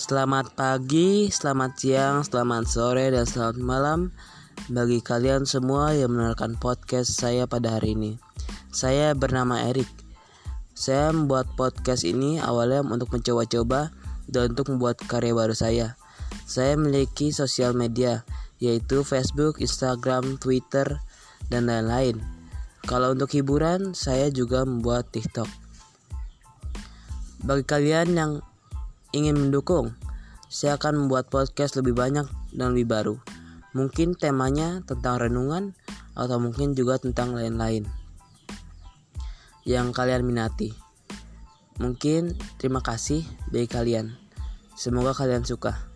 Selamat pagi, selamat siang, selamat sore, dan selamat malam bagi kalian semua yang mendengarkan podcast saya pada hari ini. Saya bernama Erik. Saya membuat podcast ini awalnya untuk mencoba-coba dan untuk membuat karya baru saya. Saya memiliki sosial media, yaitu Facebook, Instagram, Twitter, dan lain-lain. Kalau untuk hiburan, saya juga membuat TikTok. Bagi kalian yang ingin mendukung, saya akan membuat podcast lebih banyak dan lebih baru. Mungkin temanya tentang renungan atau mungkin juga tentang lain-lain yang kalian minati. Mungkin terima kasih bagi kalian. Semoga kalian suka.